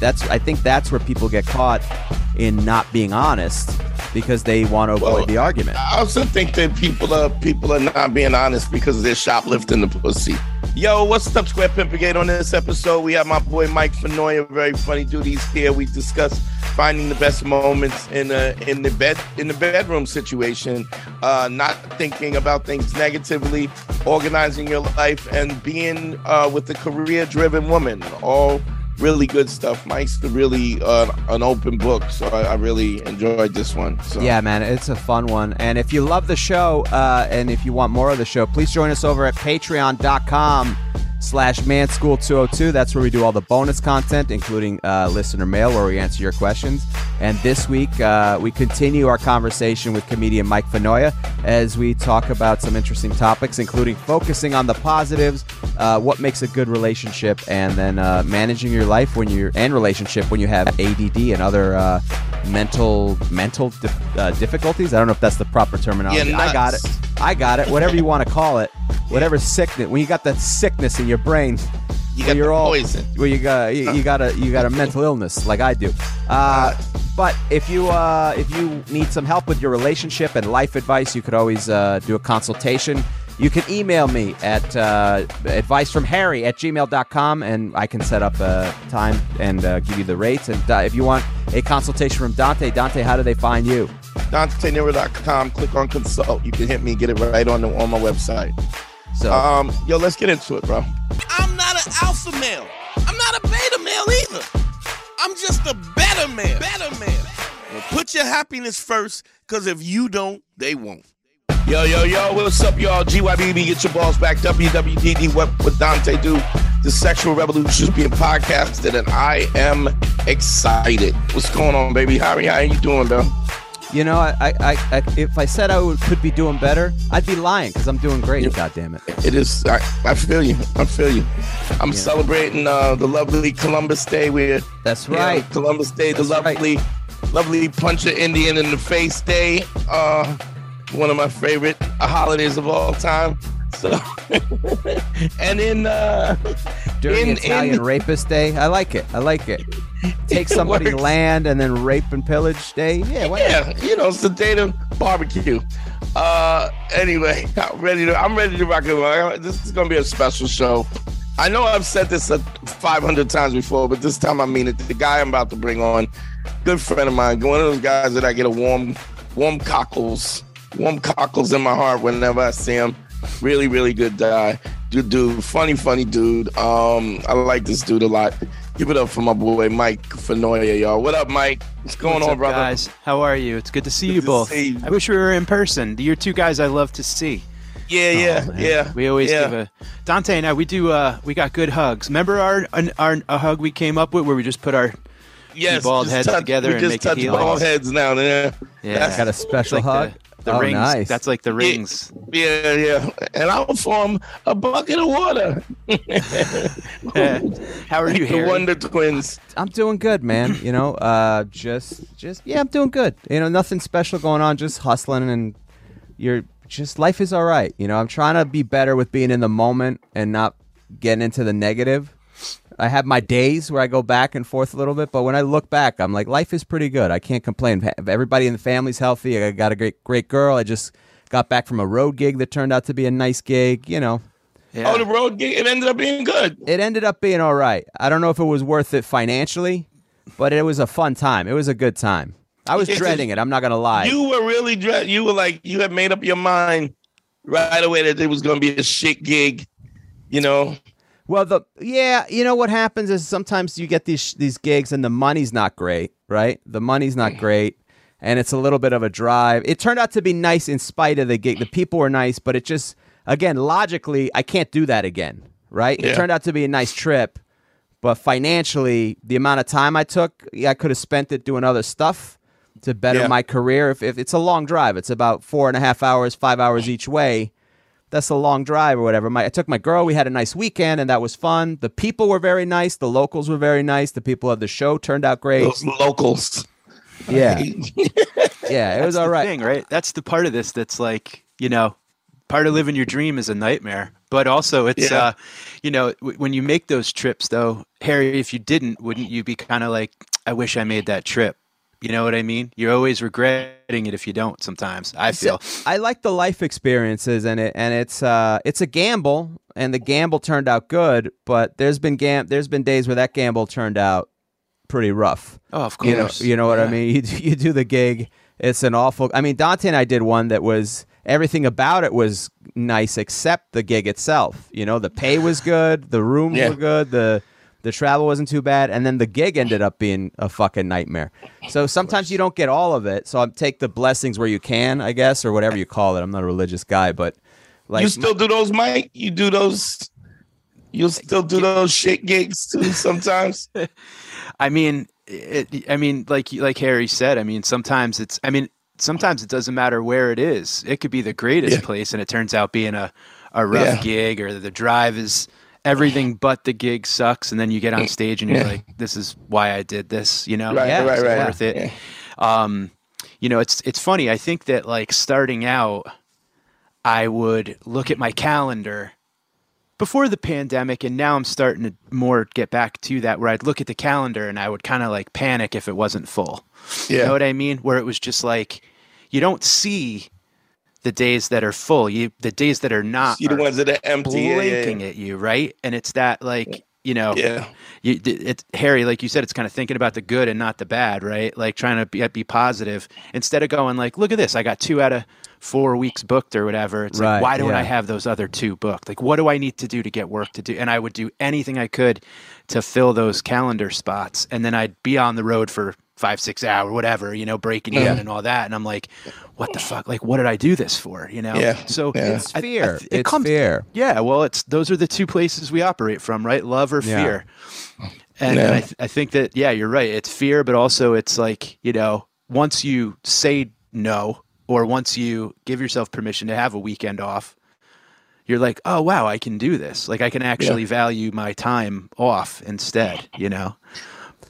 That's I think that's where people get caught in not being honest because they want to avoid Well, the argument. I also think that people are people are not being honest because they're shoplifting the pussy. Yo, what's up, Square Pimplegate? On this episode, we have my boy Mike Finoia, very funny dude. He's here. We discuss finding the best moments in a, in the bed in the bedroom situation, uh, not thinking about things negatively, organizing your life, and being uh, with a career-driven woman. All really good stuff. Mike's really uh, an open book, so I, I really enjoyed this one. So. Yeah, man, it's a fun one. And if you love the show, uh, and if you want more of the show, please join us over at patreon.com slash manschool202. That's where we do all the bonus content, including uh, listener mail, where we answer your questions. And this week, uh, we continue our conversation with comedian Mike Finoia as we talk about some interesting topics, including focusing on the positives, uh, what makes a good relationship, and then uh, managing your life when you're and relationship when you have ADD and other uh, mental mental dif- uh, difficulties. I don't know if that's the proper terminology. Yeah, I got it. I got it. Whatever you want to call it. Whatever sickness. When you got that sickness in your brain, You where got you're all poison. where you got you, you got a you got a mental illness like I do. Uh, but if you uh, if you need some help with your relationship and life advice, you could always uh, do a consultation. You can email me at uh, advice from Harry at gmail.com and I can set up a time and uh, give you the rates. And uh, if you want a consultation from Dante, Dante, how do they find you? DanteNero.com. Click on consult. You can hit me, get it right on the, on my website. So Um, yo, let's get into it, bro. I'm not an alpha male. I'm not a beta male either. I'm just a better man. Better man. Put your happiness first, because if you don't, they won't. Yo, yo, yo, what's up, y'all? GYBB, get your balls back. WWDD, what would Dante do? The Sexual Revolution is being podcasted, and I am excited. What's going on, baby? Harry, how are you doing, bro? You know, I, I, I, if I said I would, could be doing better, I'd be lying because I'm doing great. God damn it! It is. I, I feel you. I feel you. I'm celebrating uh, the lovely Columbus Day. We're That's know, right. Columbus Day, the That's right. lovely, lovely punch a Indian in the face day. Uh, one of my favorite holidays of all time. So, and in uh, During in, Italian in, Rapist Day, I like it. I like it. Take somebody land and then rape and pillage day. Yeah, yeah, you know, it's the day to barbecue. Uh, anyway, I'm ready to. I'm ready to rock and roll. This is gonna be a special show. I know I've said this uh, 500 times before, but this time I mean it. The guy I'm about to bring on, good friend of mine, one of those guys that I get a warm, warm cockles, warm cockles in my heart whenever I see him. Really, really good guy. Good dude, funny, funny dude. Um, I like this dude a lot. Give it up for my boy Mike Finoia, y'all. What up, Mike? What's going What's on, up, brother? guys? How are you? It's good to see Good you to both. see you. I wish we were in person. You're two guys I love to see. Yeah, yeah, Oh, yeah. We always yeah. give a Dante and I. We do. Uh, we got good hugs. Remember our an, our a hug we came up with where we just put our yes, bald heads touch- together we and just make it touch heal. bald heads now. Yeah, yeah. Got a special like hug. The, the oh, rings. nice. That's like the rings. yeah, yeah. And I'll form a bucket of water. How are you, the Wonder Twins. I'm doing good, man. You know, uh, just, just, yeah, I'm doing good. You know, nothing special going on. Just hustling, and you're just life is all right. You know, I'm trying to be better with being in the moment and not getting into the negative. I have my days where I go back and forth a little bit, but when I look back, I'm like, life is pretty good. I can't complain. Everybody in the family's healthy. I got a great, great girl. I just got back from a road gig that turned out to be a nice gig. You know, Yeah. Oh, the road gig. It ended up being good. it ended up being all right. I don't know if it was worth it financially, but it was a fun time. It was a good time. I was Yeah, 'cause dreading it. I'm not gonna lie. You were really dre- You were like you had made up your mind right away that it was going to be a shit gig. You know. Well, the yeah, you know what happens is sometimes you get these these gigs and the money's not great, right? The money's not great, and it's a little bit of a drive. It turned out to be nice in spite of the gig. The people were nice, but it just again logically, I can't do that again, right? It turned out to be a nice trip, But financially, the amount of time I took, I could have spent it doing other stuff to better Yeah. my career. If, if it's a long drive, it's about four and a half hours, five hours each way. That's a long drive or whatever. My, I took my girl. We had a nice weekend, and that was fun. The people were very nice. The locals were very nice. The people of the show turned out great. Those locals. Yeah, yeah, it was all right. the right. Thing, right? That's the part of this that's like, you know, part of living your dream is a nightmare. But also, it's, Yeah. uh, you know, w- when you make those trips, though, Harry, if you didn't, wouldn't you be kind of like, I wish I made that trip? You know what I mean? You're always regretting it if you don't. Sometimes I feel. I like the life experiences and it and it's uh it's a gamble and the gamble turned out good, but there's been gam- there's been days where that gamble turned out pretty rough. Oh, of You know, course. you know what I mean? You do- you do the gig, it's an awful I mean Dante and I did one that was everything about it was nice except the gig itself. You know, the pay was good, the rooms Yeah. were good, the the travel wasn't too bad, and then the gig ended up being a fucking nightmare. So sometimes you don't get all of it. So I take the blessings where you can, I guess, or whatever you call it. I'm not a religious guy, but like you still do those, Mike? You do those? You'll still do those shit gigs too sometimes? I mean, it, I mean, like like Harry said, I mean, sometimes it's, I mean, sometimes it doesn't matter where it is. It could be the greatest Yeah. place, and it turns out being a a rough Yeah. gig, or the drive is everything but the gig sucks, and then you get on stage and you're Yeah. like, this is why I did this, you know? Right, Yeah, right, right. Worth it. Yeah. Um, you know, it's it's funny. I think that like starting out, I would look at my calendar before the pandemic, and now I'm starting to more get back to that where I'd look at the calendar and I would kind of like panic if it wasn't full. You Yeah. know what I mean? Where it was just like you don't see the days that are full. You the days that are not See the are ones that are empty. Yeah, yeah, blinking yeah. at you, right? And it's that like you know, Yeah. you, it's Harry, like you said, it's kind of thinking about the good and not the bad, right? Like trying to be, be positive instead of going like, look at this, I got two out of four weeks booked or whatever. It's Right, like, why don't yeah. I have those other two booked? Like, what do I need to do to get work to do? And I would do anything I could to fill those calendar spots, and then I'd be on the road for five, six hour whatever, you know, breaking in and all that. And I'm like, what the fuck? Like, what did I do this for? You know? Yeah, So yeah. It's I- I fear. th- it it's comes- fear. yeah, well, it's those are the two places we operate from, right? Love or Yeah. fear. And, Yeah. and I, th- I think that yeah, you're right. It's fear, but also it's like you know, once you say no, or once you give yourself permission to have a weekend off, you're like, oh wow, I can do this. Like I can actually value my time off instead. You know,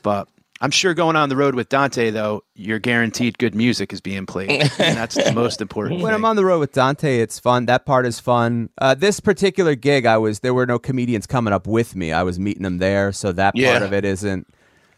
but. I'm sure going on the road with Dante, though, you're guaranteed good music is being played. And that's the most important. When I'm on the road with Dante, it's fun. That part is fun. Uh, this particular gig, I was there were no comedians coming up with me. I was meeting them there, so that Yeah. part of it isn't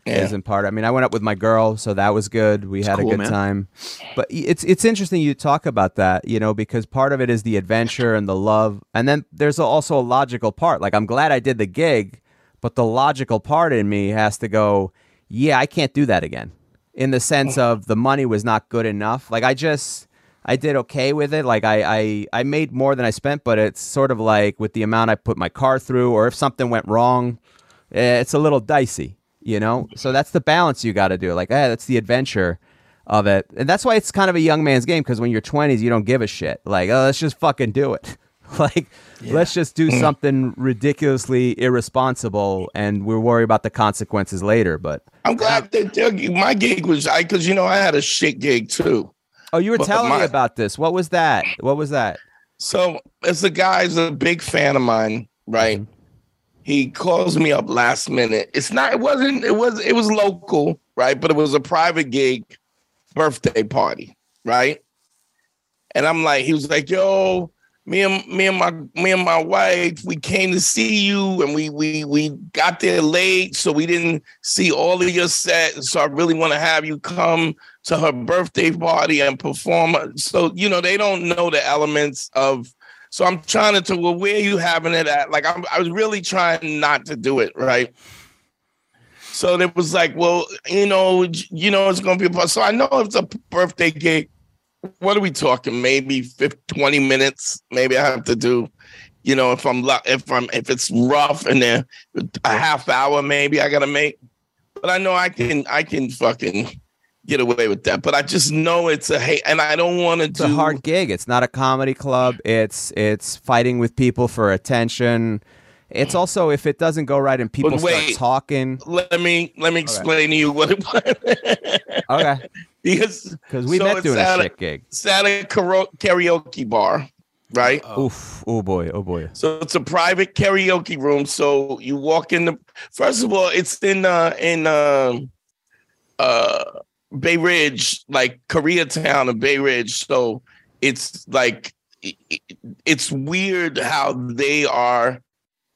Yeah. isn't part. I mean, I went up with my girl, so that was good. We had cool, a good man. time. But it's it's interesting you talk about that, you know, because part of it is the adventure and the love, and then there's also a logical part. Like I'm glad I did the gig, but the logical part in me has to go, yeah, I can't do that again. In the sense of the money was not good enough. Like I just I did okay with it. Like I, I I made more than I spent, but it's sort of like with the amount I put my car through, or if something went wrong, eh, it's a little dicey, you know. So that's the balance you got to do. Like, eh, that's the adventure of it, and that's why it's kind of a young man's game. Because when you're 20s, you don't give a shit. Like, oh, let's just fucking do it. like, let's just do mm. something ridiculously irresponsible, and we'll worry about the consequences later. But I'm glad that my gig was I because you know I had a shit gig too. oh, you were But telling me about this. What was that? What was that? So as a guy's a big fan of mine, right? Mm-hmm. He calls me up last minute. It's not. It wasn't. It was. It was local, right? But it was a private gig, birthday party, right? And I'm like, he was like, "Yo, me and me and my me and my wife, we came to see you, and we we we got there late, so we didn't see all of your set. So I really want to have you come to her birthday party and perform. So you know, they don't know the elements of. So I'm trying to, tell, well, where are you having it at? Like I'm, I was really trying not to do it, right? So it was like, well, you know, you know, it's gonna be. a So I know it's a birthday gig. What are we talking? Maybe 50, 20 minutes. Maybe I have to do. You know, if I'm if I'm if it's rough and then a half hour, maybe I gotta make. But I know I can I can fucking get away with that. But I just know it's a hate, and I don't want to It's do. a hard gig. It's not a comedy club. It's it's fighting with people for attention. It's also if it doesn't go right and people But start talking. Let me let me explain to you what it was. Okay, because because we so met it's doing a at shit gig. It's at a karaoke bar, right? Oof. Oh boy. Oh boy. So it's a private karaoke room. So you walk in the first of all, it's in uh in um uh Bay Ridge, like Koreatown of Bay Ridge. So it's like it- it- it's weird how they are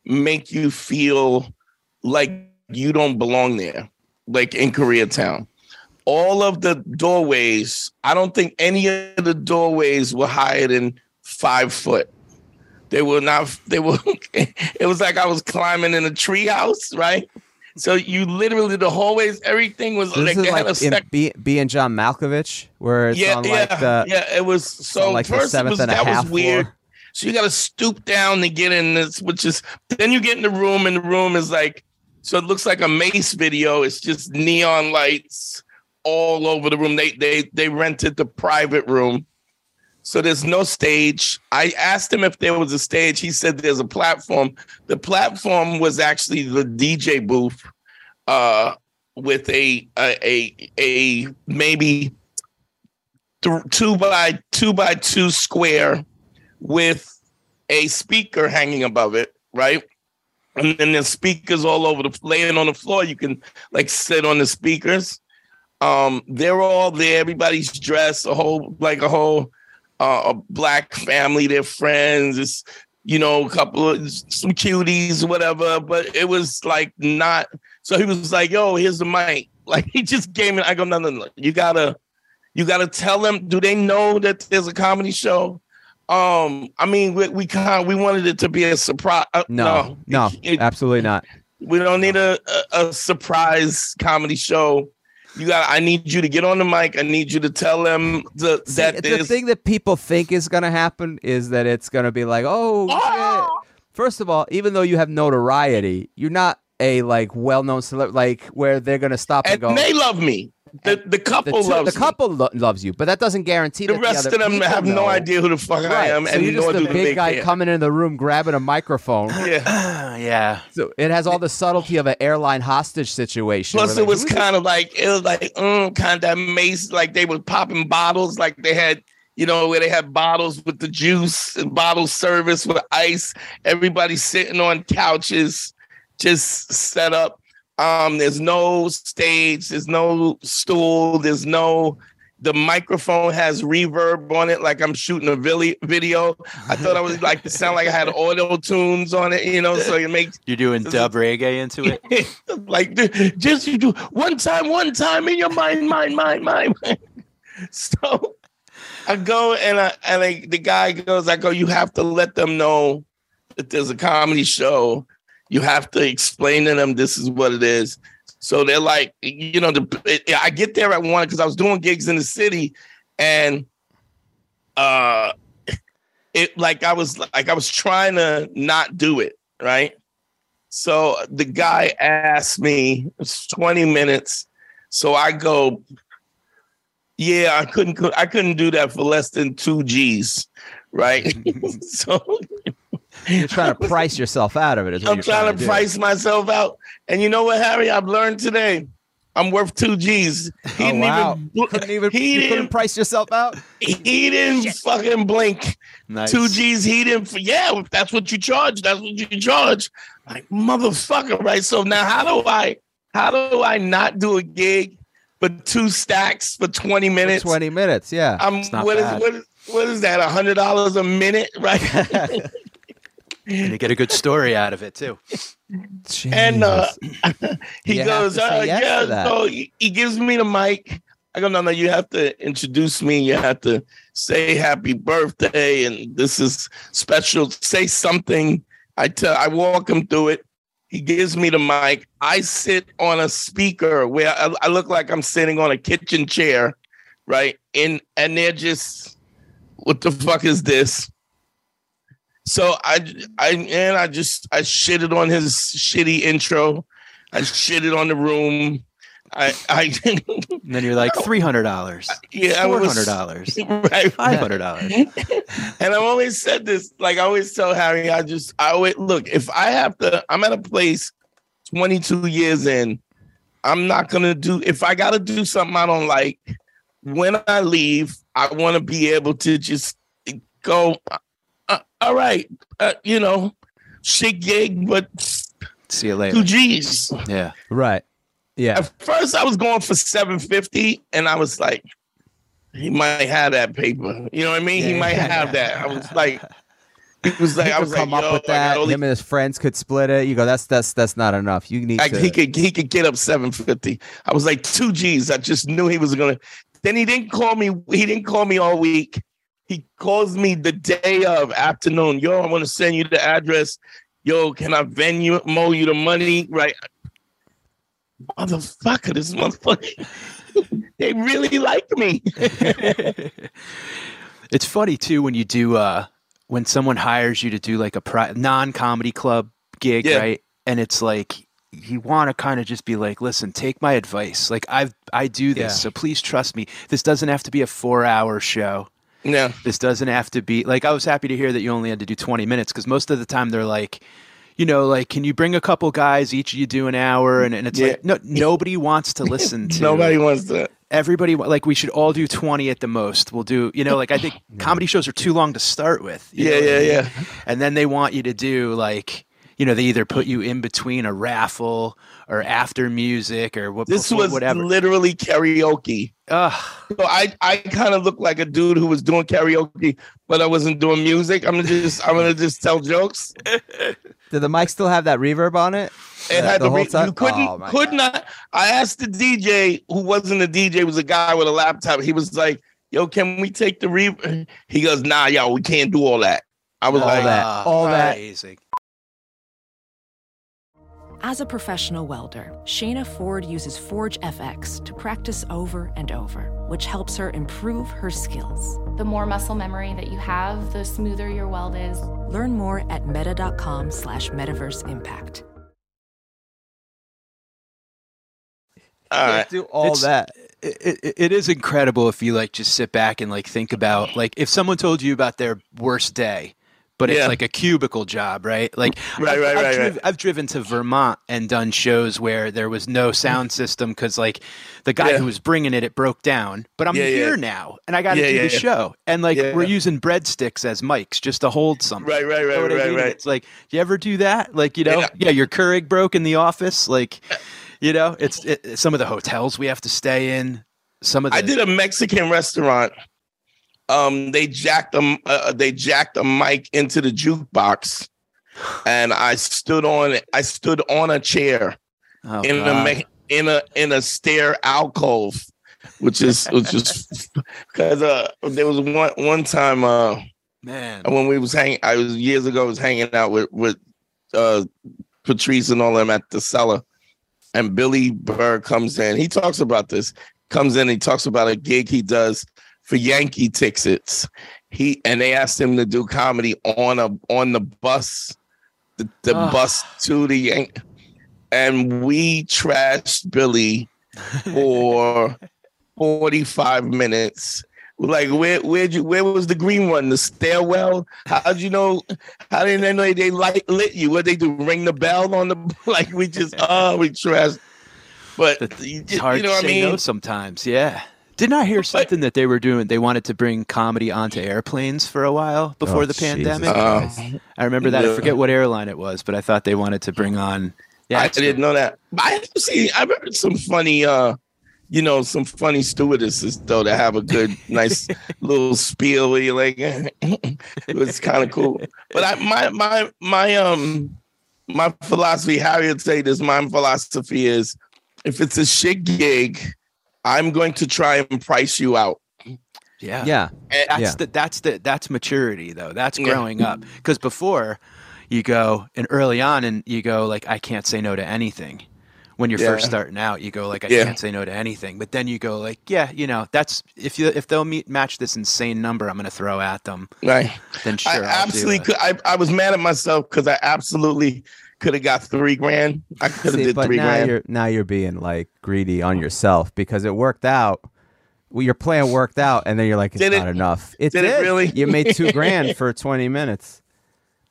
make you feel like you don't belong there, like in Koreatown. All of the doorways, I don't think any of the doorways were higher than five foot. They were not. They were. It was like I was climbing in a treehouse, right? So you literally the hallways, everything was This like is like sec- B, B and John Malkovich, where it's yeah, on yeah, like the yeah. It was so like the first it seventh was, and a that half was weird. floor. So you got to stoop down to get in this, which is then you get in the room, and the room is like so it looks like a Mace video. It's just neon lights all over the room. They they they rented the private room. So there's no stage. I asked him if there was a stage. He said there's a platform. The platform was actually the DJ booth uh with a a a, a maybe th- two by two by two square with a speaker hanging above it, right? And then there's speakers all over the laying on the floor. You can like sit on the speakers. Um, they're all there. Everybody's dressed, a whole like a whole uh, a black family. They're friends. It's you know a couple of some cuties, whatever. But it was like not. So he was like, "Yo, here's the mic." Like he just gave me. I go, "No, no, no. You gotta, you gotta tell them. Do they know that there's a comedy show?" Um, I mean, we we kind we wanted it to be a surprise. Uh, No, no, It- absolutely not. we don't need a, a, a surprise comedy show. You got. I need you to get on the mic. I need you to tell them the, See, that the there's thing that people think is going to happen is that it's going to be like, oh, shit. First of all, even though you have notoriety, you're not a like well-known celebrity, like where they're going to stop and, and go. they love me. The the the, couple two- loves the couple lo- loves you, but that doesn't guarantee me. that The rest other of them people have no idea who the fuck I am, so and you're just do the big guy care. coming in the room grabbing a microphone. Yeah. yeah. So it has all the subtlety of an airline hostage situation. Plus, it like, was kind of like it was like mm, kind of mace, like they were popping bottles, like they had, you know, where they had bottles with the juice and bottle service with ice. Everybody sitting on couches, just set up. Um, there's no stage, there's no stool, there's no. The microphone has reverb on it, like I'm shooting a video. I thought I was like to sound like I had auto tunes on it, you know, so it makes You're doing dub reggae into it. like ju- just you do one time, one time in your mind, mind, mind, mind. so I go and I and I, the guy goes, I go, you have to let them know that there's a comedy show. You have to explain to them this is what it is. So they're like, you know, the I get there at one because I was doing gigs in the city, and uh, it like I was like I was trying to not do it right. So the guy asked me, it's 20 minutes. So I go, yeah, I couldn't I couldn't do that for less than two G's. Right. so You're trying to price yourself out of it. Is what I'm you're trying to do. price myself out. And you know what, Harry? I've learned today. I'm worth two G's. He Oh, didn't wow. even Couldn't even, he you couldn't didn't price yourself out. he didn't fucking blink. Nice. Two G's, he didn't. Yeah, that's what you charge, that's what you charge. Like motherfucker, right? So now, how do I, how do I not do a gig, but two stacks for twenty For minutes? Twenty minutes, yeah. I'm what is what is what is that? A hundred dollars a minute, right? And you get a good story out of it too. and uh, he You goes, to uh, yes yeah. So he, he gives me the mic. I go, no, no, you have to introduce me. You have to say happy birthday, and this is special. Say something. I tell, I walk him through it. He gives me the mic. I sit on a speaker where I, I look like I'm sitting on a kitchen chair, right? And and they're just, what the fuck is this? So I I and I just I shitted on his shitty intro. I shitted on the room. I, I, And then you're like three hundred dollars, yeah, four hundred dollars, right, five hundred dollars. and I've always said this, like I always tell Harry, I just I always look if I have to, I'm at a place 22 years in, I'm not gonna do if I gotta do something I don't like. When I leave, I want to be able to just go. All right, uh, you know, shit gig, but See you later. two G's. Yeah. Right. Yeah. At first, I was going for 750, and I was like, he might have that paper. You know what I mean? he might yeah, have that. I was like, he was like, He I could was like, up with that. Him and his friends could split it. You go, that's that's that's not enough. You need Like to. he could he could get up 750. I was like two G's. I just knew he was gonna. Then he didn't call me. He didn't call me all week. He calls me the day of afternoon. Yo, I want to send you the address. Yo, can I venue mo you the money? Right. Motherfucker, this motherfucker. they really like me. it's funny too when you do uh when someone hires you to do like a pri- non-comedy club gig Yeah. right and it's like you want to kind of just be like listen take my advice like i've i do this Yeah. so please trust me this doesn't have to be a four hour show Yeah. this doesn't have to be like i was happy to hear that you only had to do 20 minutes because most of the time they're like you know like can you bring a couple guys each of you do an hour and, and it's Yeah. like no nobody wants to listen to Nobody wants to. everybody like we should all do 20 at the most we'll do you know like i think comedy shows are too long to start with you Yeah, know yeah, yeah. and then they want you to do like you know they either put you in between a raffle or after music or what This before- was whatever literally karaoke. Ugh. So I, I kind of looked like a dude who was doing karaoke, but I wasn't doing music. I'm just I'm gonna just tell jokes. Did the mic still have that reverb on it? It Uh, had the the whole re- time? you couldn't Oh, could God. not. I asked the DJ who wasn't a DJ, was a guy with a laptop. He was like, "Yo, can we take the reverb He goes, "Nah, yo, we can't do all that." I was All like, that. All that. Amazing. As a professional welder, Shayna Ford uses Forge FX to practice over and over, which helps her improve her skills. The more muscle memory that you have, the smoother your weld is. Learn more at meta.com slash metaverse impact. "All right." Do all It's- that. it, it, it is incredible if you like just sit back and like think about like if someone told you about their worst day but it's like a cubicle job right like Right, I've, right, I've, right, driv- right. I've driven to vermont and done shows where there was no sound system because like the guy Yeah. who was bringing it it broke down but i'm Yeah, here yeah. now and i got to Yeah, do yeah, the yeah. show and like Yeah. we're using breadsticks as mics just to hold something Right, right, You know right, I right, mean? Right. It's like, do you ever do that? Like, you know, Yeah. yeah, your Keurig broke in the office. Like, uh, you know, it's it, some of the hotels we have to stay in. Some of the I did a Mexican restaurant. Um, they jacked them. Uh, they jacked a mic into the jukebox, and I stood on. I stood on a chair oh, in a God. me- in a in a stair alcove, which is which is because uh there was one one time uh man. when we was hanging. I was years ago. I was hanging out with with uh Patrice and all them at the cellar, and Billy Burr comes in. He talks about this. Comes in. He talks about a gig he does for Yankee tickets. He and they asked him to do comedy on a on the bus, the, the Ah. bus to the Yankee, and we trashed Billy for forty five minutes. Like where where'd you where was the green one? The stairwell? How'd you know? How did they know they light lit you? What they do? Ring the bell on the like we just oh we trashed. But you, It's hard you know to what I say mean? no sometimes. Yeah. Didn't I hear something that they were doing? They wanted to bring comedy onto airplanes for a while before Oh, the pandemic. Uh, I remember that. I forget what airline it was, but I thought they wanted to bring on. Yeah, I didn't know that. But I have see. I've heard some funny, uh, you know, some funny stewardesses though that have a good, nice little spiel. Where you're like, it was kind of cool. But I, my, my, my, um, my philosophy, Harry would say this. My philosophy is, if it's a shit gig, I'm going to try and price you out. yeah, Yeah. And- That's Yeah. the that's the that's maturity though. That's Yeah. growing up. Because before you go and early on and you go like I can't say no to anything. When you're first starting out, you go like I Yeah. can't say no to anything. But then you go like, yeah, you know, that's if you if they'll meet match this insane number I'm going to throw at them, Right. then sure. I I'll absolutely could. I, I was mad at myself because I absolutely could have got three grand. I could have did but three now grand. you're now you're being like greedy on yourself because it worked out. Well, your plan worked out, and then you're like, it's Did it- not enough. It did it really? You made two grand for 20 minutes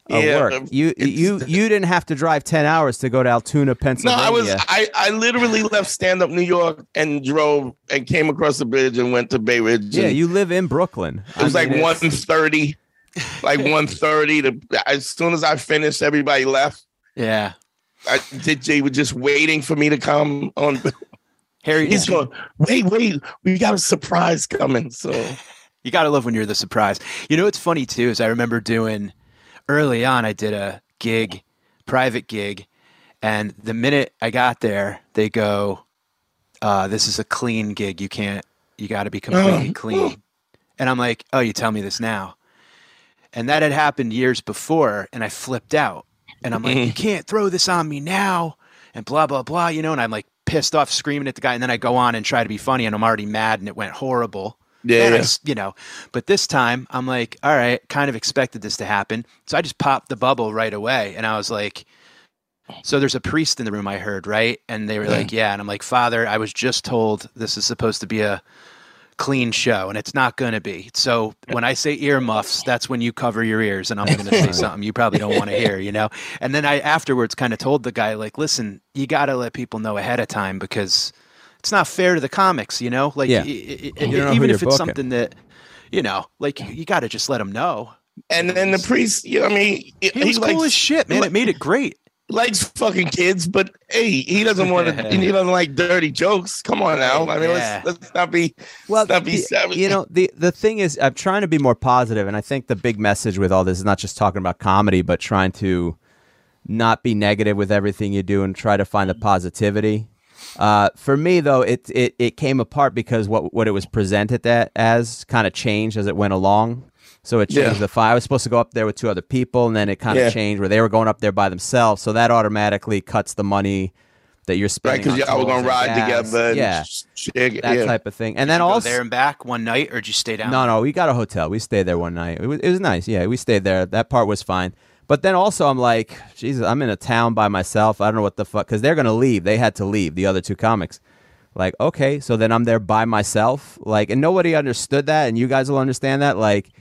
of Yeah, work. um, You you you didn't have to drive 10 hours to go to Altoona, Pennsylvania. No, I was I, I literally left stand up New York and drove and came across the bridge and went to Bay Ridge. yeah, you live in Brooklyn. it was I like one it's- like one thirty. To as soon as I finished, everybody left. Yeah. I, DJ was just waiting for me to come on. Harry, He's going, wait, wait, we got a surprise coming. So You gotta love when you're the surprise. You know what's funny too is I remember doing early on. I did a gig, private gig, and the minute I got there, they go, uh, "This is a clean gig. You can't. You got to be completely Oh. clean." And I'm like, "Oh, you tell me this now?" And that had happened years before, and I flipped out. And I'm like. "You can't throw this on me now," and blah blah blah. You know, and I'm like pissed off, screaming at the guy, and then I go on and try to be funny, and I'm already mad, and it went horrible. Yeah, And I you know, but this time I'm like, all right, kind of expected this to happen. So I just popped the bubble right away. And I was like, so there's a priest in the room I heard, right? And they were like, yeah. And I'm like, Father, I was just told this is supposed to be a clean show and it's not going to be. So when I say earmuffs, that's when you cover your ears and I'm going to say something you probably don't want to hear, you know? And then I afterwards kind of told the guy, like, listen, you got to let people know ahead of time because it's not fair to the comics, you know? Like, Yeah. know even if it's booking. something that, you know, like you got to just let them know. and then the priest, you know, I mean, he, He was cool likes, as shit, man. li- It made it great. Likes fucking kids, but hey, he doesn't want to. he doesn't like dirty jokes. Come on now, I mean, Yeah. let's let's not be Well, not be the- savage. you know, the the thing is, I'm trying to be more positive, and I think the big message with all this is not just talking about comedy, but trying to not be negative with everything you do and try to find the positivity. Uh, for me, though, it, it it came apart because what what it was presented that as kind of changed as it went along. So it changed Yeah. the five. I was supposed to go up there with two other people, and then it kind of Yeah. changed where they were going up there by themselves. So that automatically cuts the money that you're spending. right? spending. Because on y'all were gonna ride gas. together. And Yeah, sh- shit, that yeah. type of thing. And then Go also there and back one night, or did you stay down? no, no, we got a hotel. We stayed there one night. It was, it was nice. Yeah, we stayed there. That part was fine. But then also, I'm like, Jesus, I'm in a town by myself. I don't know what the fuck, because they're gonna leave. They had to leave. The other two comics. Like, okay, so then I'm there by myself. Like, and nobody understood that, and you guys will understand that. Like,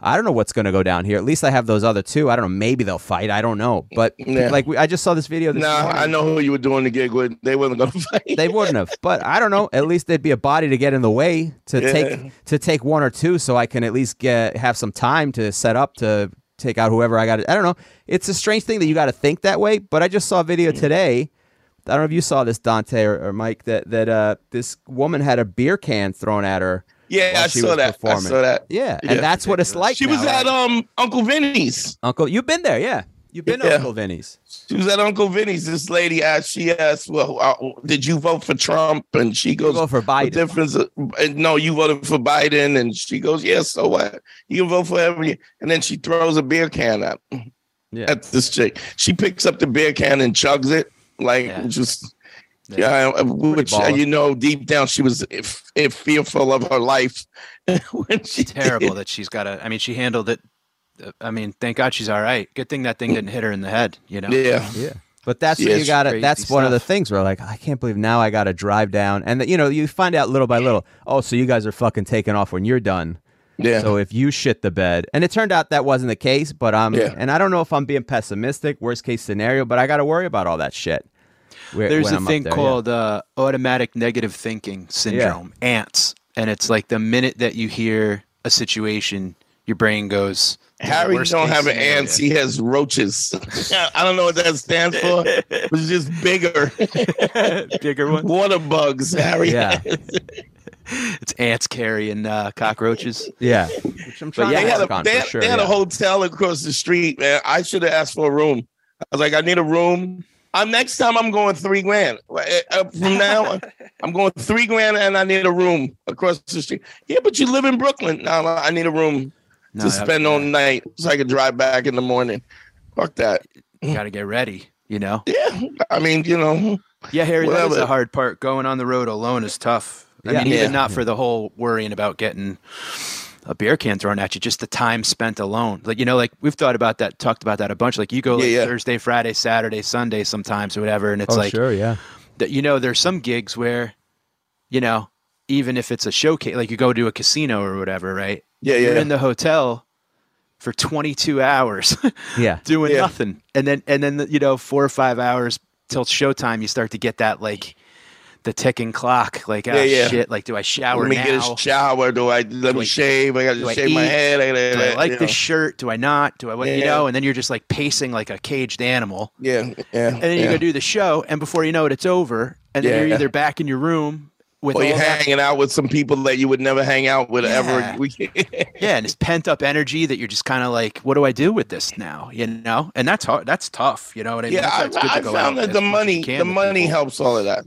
I don't know what's gonna go down here. At least I have those other two. I don't know. Maybe they'll fight. I don't know. But Yeah. like, we, I just saw this video. This No, morning. I know who you were doing the gig with. They wasn't gonna fight. They wouldn't have, but I don't know. At least there'd be a body to get in the way to Yeah. take to take one or two, so I can at least get have some time to set up to take out whoever I got. I don't know. It's a strange thing that you got to think that way. But I just saw a video hmm. today. I don't know if you saw this, Dante or, or Mike. That that uh, this woman had a beer can thrown at her. yeah, I she saw that. I saw that. Yeah, Yeah. and that's what it's like. She was at right? um Uncle Vinnie's. Uncle. You've been there, yeah. You've been to Uncle Vinnie's. She was at Uncle Vinnie's. This lady asked. She asked, "Well, uh, did you vote for Trump?" And she goes, vote for "The Biden." difference? no, you voted for Biden." And she goes, "Yes. so what? You can vote for every." And then she throws a beer can at Yeah. at this chick. She picks up the beer can and chugs it like Yeah. just. Yeah, uh, which uh, baller. you know, deep down, she was if, if fearful of her life when she Terrible did. that she's got to. I mean, she handled it. uh, I mean, thank God she's all right. Good thing that thing didn't hit her in the head. You know. Yeah, Yeah. But that's Yeah, what you got to. crazy That's one of the stuff. things where like I can't believe now I got to drive down, and you know you find out little by little. Oh, so you guys are fucking taking off when you're done. yeah. So if you shit the bed, and it turned out that wasn't the case, but um, Yeah. and I don't know if I'm being pessimistic, worst case scenario, but I got to worry about all that shit. Where- There's when a I'm thing there, yeah. called uh, automatic negative thinking syndrome, ants, and it's like the minute that you hear a situation, your brain goes. Harry don't have scenario. ants. He has roaches. I don't know what that stands for. It's just bigger. bigger one. Water bugs. Harry. Yeah. It's ants carrying uh, cockroaches. Yeah, which I'm trying yeah, They to had, a, they, sure. they had a hotel across the street, man. I should have asked for a room. I was like, I need a room. Uh, next time I'm going three grand. Uh, uh, from now, on, I'm going three grand and I need a room across the street. Yeah, but you live in Brooklyn. No, no, I need a room No, to spend all night so I can drive back in the morning. Fuck that. You got to get ready. You know. Yeah, I mean, you know, Yeah, Harry, that is Whatever. the hard part. Going on the road alone is tough. I Yeah. mean, even Yeah. not for the whole worrying about getting, a beer can thrown at you, just the time spent alone. Like you know, like we've thought about that, talked about that a bunch. Like you go like Yeah, yeah. Thursday, Friday, Saturday, Sunday sometimes or whatever, and it's oh, like sure, yeah. that you know there's some gigs where you know even if it's a showcase like you go to a casino or whatever right Yeah, yeah you're yeah. in the hotel for 22 hours Yeah. doing Yeah. nothing and then and then you know four or five hours till showtime you start to get that like the ticking clock like oh Yeah, yeah. shit like do i shower Let me now get a shower. Do I let me I- shave? I got do to I shave my head. I gotta, do i like this know. shirt do i not do i what you know and then you're just like pacing like a caged animal Yeah, yeah. and then you yeah. go do the show and before you know it it's over and then Yeah. you're either back in your room with Or you're that hanging out with some people that you would never hang out with Yeah. ever. Yeah, and it's pent up energy that you're just kind of like, what do I do with this now? You know, and that's hard. That's tough. You know what I mean? yeah, I, good to I go found that the as much as you money, the money helps all of that.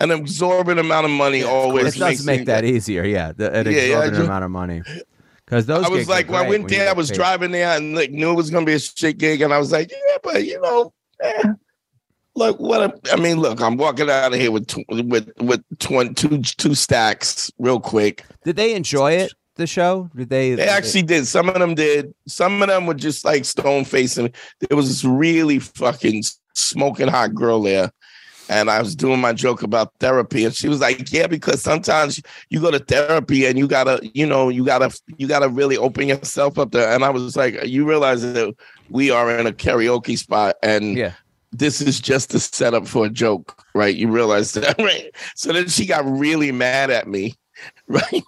An exorbitant amount of money always It does makes make that easier, yeah. The, an Yeah, yeah, exorbitant ju- amount of money. Because those I was like, when I went when there, I was paid. driving there and like knew it was gonna be a shit gig, and I was like, yeah, but you know, eh. look what a, I mean. Look, I'm walking out of here with tw- with with twen- two two stacks real quick. Did they enjoy it? The show? Did they? They actually did. Some of them did. Some of them were just like stone facing. There was this really fucking smoking hot girl there. And I was doing my joke about therapy, and she was like, "Yeah, because sometimes you go to therapy and you gotta, you know, you gotta, you gotta really open yourself up there." And I was like, "You realize that we are in a karaoke spot, and Yeah. this is just a setup for a joke, right? You realize that, right? So then she got really mad at me, right?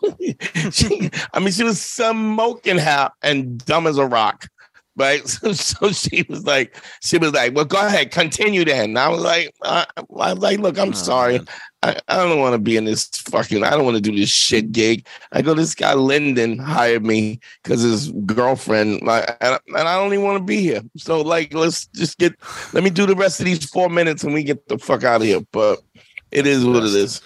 she, I mean, she was smoking hot and dumb as a rock, right? So, so she was like, she was like, well, go ahead, continue then. And I was like, I, I was like, look, I'm Oh, sorry. I, I don't want to be in this fucking, I don't want to do this shit gig. I go, this guy Lyndon hired me because his girlfriend, like, and, and I don't even want to be here. So, like, let's just get, let me do the rest of these four minutes and we get the fuck out of here. But it is what it is.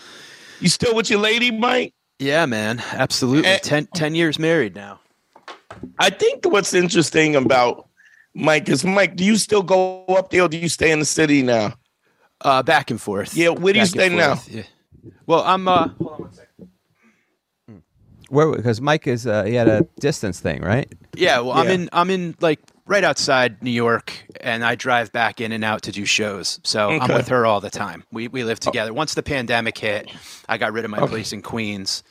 You still with your lady, Mike? Yeah, man, absolutely. Eh. Ten, 10 years married now. I think what's interesting about Mike is, Mike, do you still go up there or do you stay in the city now? Uh, back and forth. Yeah, where do you Back and stay now? Yeah. Well, I'm. Uh, hold on one second. Where? Because Mike is uh, he had a distance thing, right? Yeah, well, I'm in. I'm in like right outside New York, and I drive back in and out to do shows. So I'm with her all the time. We we live together. Once the pandemic hit, I got rid of my place in Queens,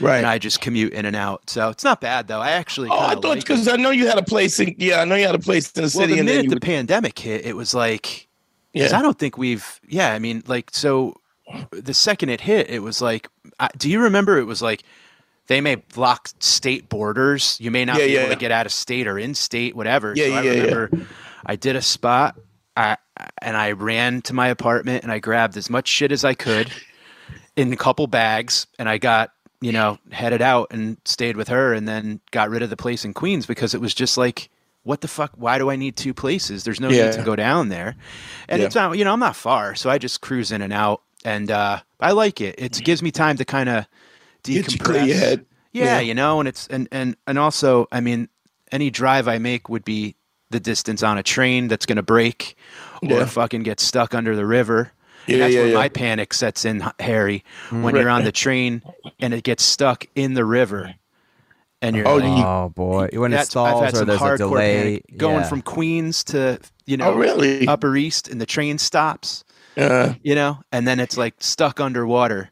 Right. and I just commute in and out. So it's not bad though. I actually. Oh, I thought like because I know you had a place in yeah, I know you had a place in the Well, city the and then minute the would- pandemic hit, it was like, yeah. I don't think we've, yeah, I mean, like, so the second it hit, it was like, I, do you remember it was like, they may block state borders. You may not Yeah, be able yeah. to get out of state or in state, whatever. Yeah, so I yeah, yeah. remember I did a spot I, and I ran to my apartment and I grabbed as much shit as I could in a couple bags and I got, you know, headed out and stayed with her and then got rid of the place in Queens because it was just like, what the fuck? Why do I need two places? There's no Yeah. need to go down there. And Yeah. it's not, you know, I'm not far. So I just cruise in and out and uh, I like it. It gives me time to kind of Get you clear your decompress. Yeah, Yeah. you know, and it's and and and also, I mean, any drive I make would be the distance on a train that's going to break or Yeah. fucking get stuck under the river. Yeah, and that's yeah, when yeah. my panic sets in, Harry, when Right. you're on the train and it gets stuck in the river, and you're Oh, like, Oh boy, when it that's- stalls or there's a delay, panic. going yeah. from Queens to you know Oh, really? Upper East, and the train stops, Uh, you know, and then it's like stuck underwater,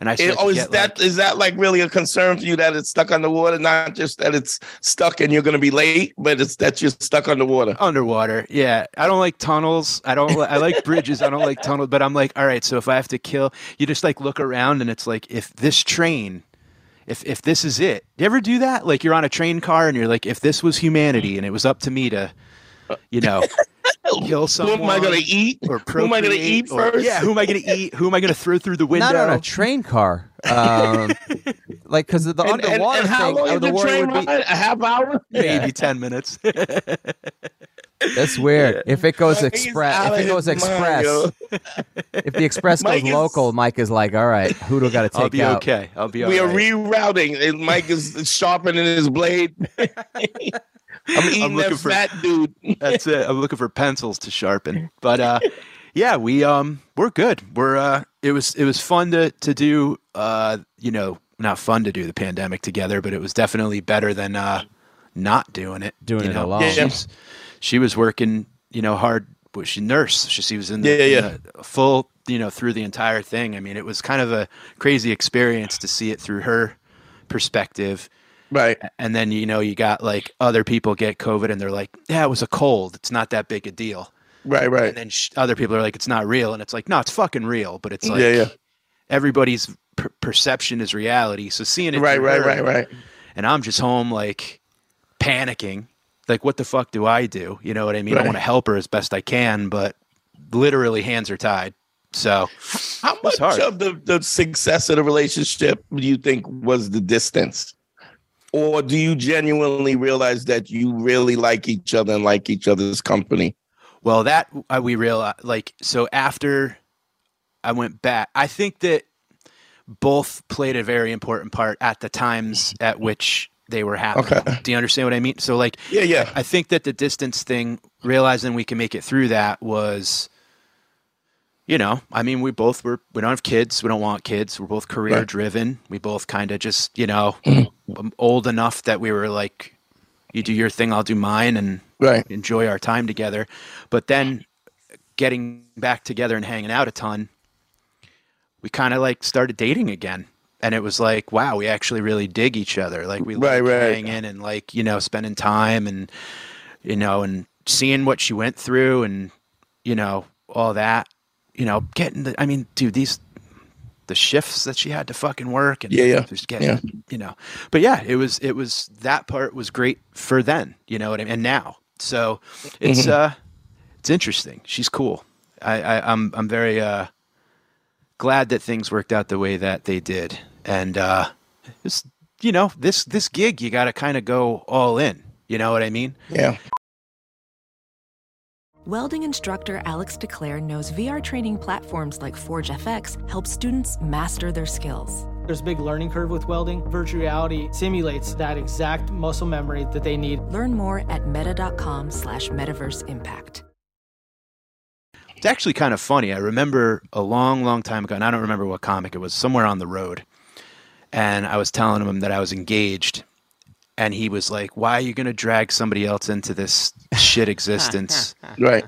and I it- oh, is get, that is like- that like really a concern for you that it's stuck underwater? Not just that it's stuck and you're going to be late, but it's that you're stuck underwater. underwater yeah i don't like tunnels i don't i like bridges i don't like tunnels but i'm like all right so if i have to kill you just like look around and it's like if this train if if this is it you ever do that like you're on a train car and you're like if this was humanity and it was up to me to you know kill someone. Who am I going to eat? or Who am I going to procreate, eat or- first? yeah who am i going to eat who am i going to throw through the window not on a train car. Um, like because the And, and, underwater and how thing, long uh, is the the train would be ride? A half hour? maybe 10 minutes that's weird. If it goes Mike express, if it goes his mind, express, if the express goes is- local, Mike is like, all right, who do I got to take out? i'll be out? okay i'll be okay. We are all right. rerouting, and Mike is sharpening his blade. I'm eating looking that for- fat dude. That's it. I'm looking for pencils to sharpen. But uh yeah, we um we're good. We're uh it was it was fun to to do uh you know not fun to do the pandemic together, but it was definitely better than uh, not doing it. Doing you it know? alone. Yeah. She's, she was working, you know, hard. but She nurse. She, she was in the, Yeah, yeah, in the full, you know, through the entire thing. I mean, it was kind of a crazy experience to see it through her perspective. Right. And then you know you got like other people get COVID and they're like, yeah, it was a cold. It's not that big a deal. Right. Right. And then sh- other people are like, it's not real. And it's like, no, it's fucking real. But it's like yeah. Yeah. everybody's per- perception is reality. So seeing it, Right. Right. Right. Right. And I'm just home like panicking. Like, what the fuck do I do? You know what I mean? I want to help her as best I can, but literally hands are tied. So How much hard. of the, the success of the relationship do you think was the distance? Or do you genuinely realize that you really like each other and like each other's company? Well, that uh, we realized, like, so after I went back, I think that both played a very important part at the times at which they were happening. Okay. Do you understand what I mean? So, like, Yeah, yeah. I think that the distance thing, realizing we can make it through that was, you know, I mean, we both were, we don't have kids. We don't want kids. We're both career Right. driven. We both kind of just, you know, mm-hmm. um, old enough that we were like, you do your thing, I'll do mine. And Right. enjoy our time together. But then getting back together and hanging out a ton, we kind of like started dating again. And it was like, wow, we actually really dig each other. Like we Right, like right. hanging and like, you know, spending time and, you know, and seeing what she went through and, you know, all that, you know, getting the, I mean, dude, these, the shifts that she had to fucking work and Yeah, yeah. just getting, Yeah. you know, but yeah, it was, it was, that part was great for then, you know what I mean? And now, so it's, Mm-hmm. uh, it's interesting. She's cool. I, I I'm, I'm very, uh, glad that things worked out the way that they did. And, uh, it's, you know, this, this gig, you got to kind of go all in, you know what I mean? Yeah. Welding instructor Alex DeClaire knows VR training platforms like Forge FX help students master their skills. There's a big learning curve with welding. Virtual reality simulates that exact muscle memory that they need. Learn more at meta.com slash metaverse impact. It's actually kind of funny. I remember a long, long time ago, and I don't remember what comic it was, somewhere on the road. And I was telling him that I was engaged. And he was like, Why are you going to drag somebody else into this shit existence? Right.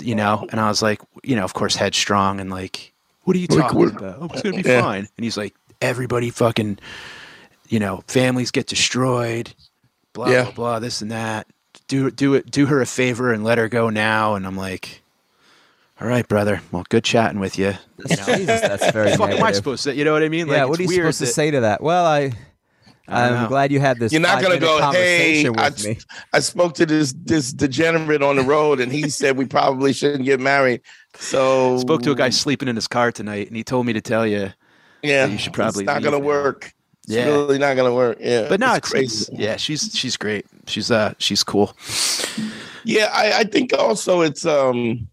you know? And I was like, You know, of course, headstrong and like, What are you talking what- about? Oh, it's going to be Yeah. fine. And he's like, Everybody fucking, you know, families get destroyed, blah, Yeah. blah, blah, this and that. Do, do it, do her a favor and let her go now. And I'm like, all right, brother. Well, good chatting with you. You know, Jesus, that's very what am I supposed to? You know what I mean? yeah, Like, what are you weird supposed to say to that? Well, I, I don't I'm glad you had this. You're not gonna go, hey, conversation I, me. I spoke to this this degenerate on the road, and he said we probably shouldn't get married. So Spoke to a guy sleeping in his car tonight, and he told me to tell you. Yeah, you should probably It's not leave gonna now. work. It's Yeah. really not gonna work. Yeah, But no, it's, crazy. it's- yeah, she's she's great. She's uh she's cool. Yeah, I, I think also it's um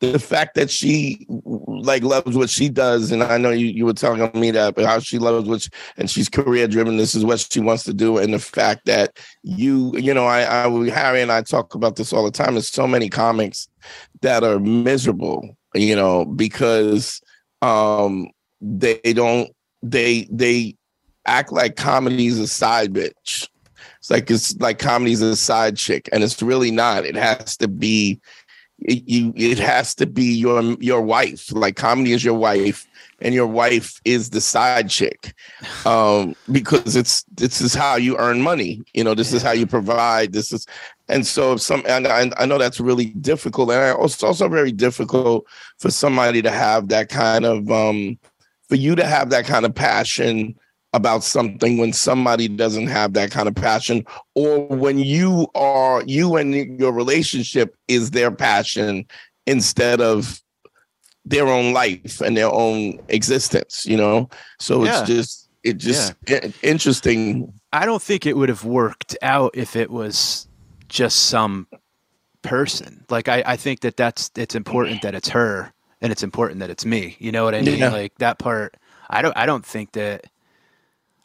the fact that she like loves what she does, and I know you, you were telling me that, but how she loves what she, and she's career driven. This is what she wants to do, and the fact that you, you know, I, I Harry and I talk about this all the time. There's so many comics that are miserable, you know, because um they don't they they act like comedy's a side bitch. It's like it's like comedy's a side chick, and it's really not. It has to be it, you. It has to be your your wife. Like comedy is your wife, and your wife is the side chick, um, because it's this is how you earn money. You know, this is how you provide. This is, and so some, and I, I know that's really difficult, and it's also very difficult for somebody to have that kind of, um, for you to have that kind of passion about something when somebody doesn't have that kind of passion or when you are you and your relationship is their passion instead of their own life and their own existence you know so Yeah. it's just it just i- interesting I don't think it would have worked out if it was just some person. Like I, I think that that's it's important that it's her and it's important that it's me. You know what I mean? Yeah. Like that part. I don't. I don't think that.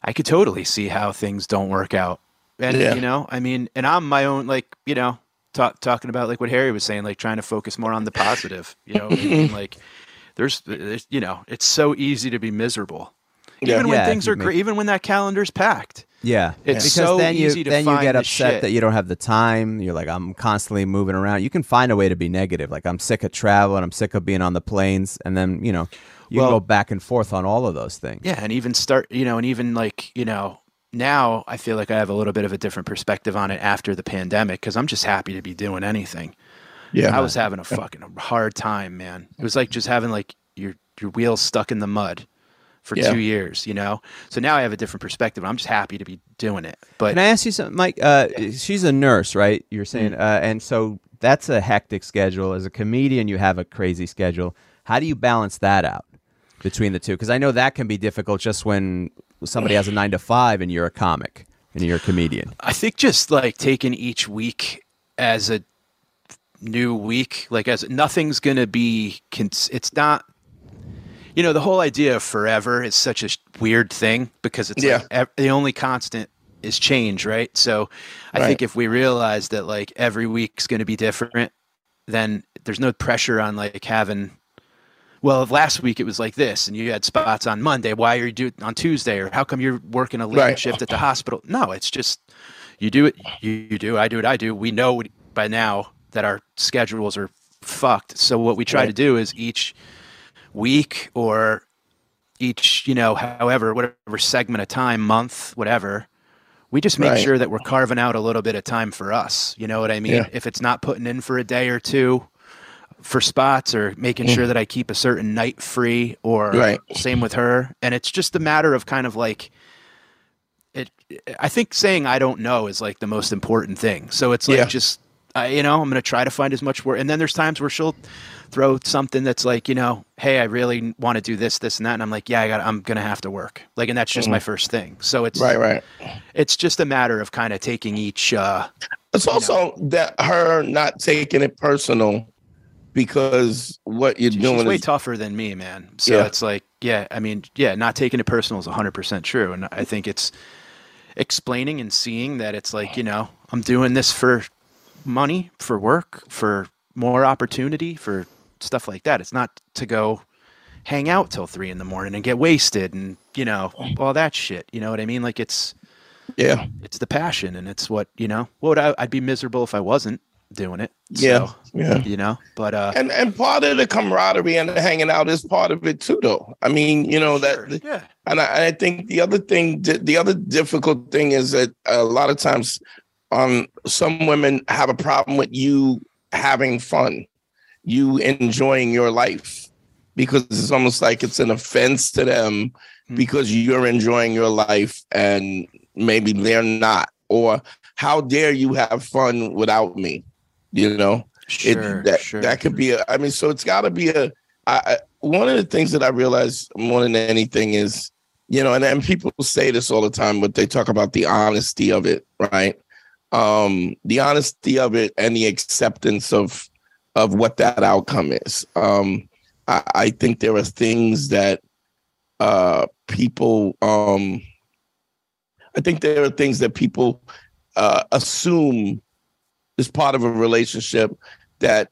I could totally see how things don't work out. And Yeah. you know, I mean, and I'm my own like you know talk, talking about like what Harry was saying, like trying to focus more on the positive. You know, what I mean? like there's, there's you know, it's so easy to be miserable. Yeah. even when Yeah, things are great, even when that calendar's packed. Yeah, It's because so then you easy to then you find get the upset shit. that you don't have the time. You're like, I'm constantly moving around. You can find a way to be negative. Like I'm sick of traveling. I'm sick of being on the planes, and then you know you Well- can go back and forth on all of those things. Yeah, and even start, you know, and even like, you know, now I feel like I have a little bit of a different perspective on it after the pandemic because I'm just happy to be doing anything. Yeah. I was having a fucking hard time, man. It was like just having like your your wheels stuck in the mud for Yeah. two years, you know. So now I have a different perspective. I'm just happy to be doing it. But Can I ask you something, Mike? Uh, she's a nurse, right? You're saying, Mm. uh, and so that's a hectic schedule. As a comedian, you have a crazy schedule. How do you balance that out between the two? Because I know that can be difficult just when somebody has a nine to five and you're a comic and you're a comedian. I think just like taking each week as a new week, like as nothing's gonna be. Cons- it's not. You know, the whole idea of forever is such a weird thing because it's like ev- the only constant is change, right? So, I think if we realize that like every week's going to be different, then there's no pressure on like having. Well, last week it was like this, and you had spots on Monday. Why are you doing on Tuesday, or how come you're working a late Right. shift at the hospital? No, it's just you do it, you, you do, I do it, I do. We know by now that our schedules are fucked. So what we try to do is each week or each, you know, however, whatever segment of time, month, whatever, we just make Right. sure that we're carving out a little bit of time for us. You know what I mean? Yeah. If it's not putting in for a day or two for spots or making sure that I keep a certain night free or Mm. Right. same with her. And it's just a matter of kind of like it I think saying I don't know is like the most important thing. So it's like Yeah. just I, you know, I'm going to try to find as much work. And then there's times where she'll throw something that's like, you know, hey, I really want to do this, this, and that, and I'm like, yeah, I got, I'm going to have to work. Like, and that's just my first thing. So it's Mm-hmm. Right, right. It's just a matter of kind of taking each. uh It's also that her not taking it personal because what you're She's doing way is tougher than me, man. So Yeah. it's like, yeah, I mean, yeah, not taking it personal is 100% true. And I think it's explaining and seeing that it's like, you know, I'm doing this for money, for work, for more opportunity, for stuff like that. It's not to go hang out till three in the morning and get wasted and, you know, all that shit. You know what I mean? Like it's, yeah, it's the passion and it's what, you know, what I, I'd be miserable if I wasn't doing it. Yeah, So, yeah. You know, but, uh, and and part of the camaraderie and the hanging out is part of it too, though. I mean, you know Sure, that. yeah. And I, I think the other thing, the other difficult thing is that a lot of times, um, some women have a problem with you having fun, you enjoying your life, because it's almost like it's an offense to them Hmm. because you're enjoying your life and maybe they're not, or how dare you have fun without me, you know? Sure, it, that, sure. that could be a i mean so it's got to be a I, I, one of the things that i realize more than anything is you know and, and people say this all the time but they talk about the honesty of it right um the honesty of it and the acceptance of of what that outcome is um i, I think there are things that uh people um i think there are things that people uh assume is part of a relationship that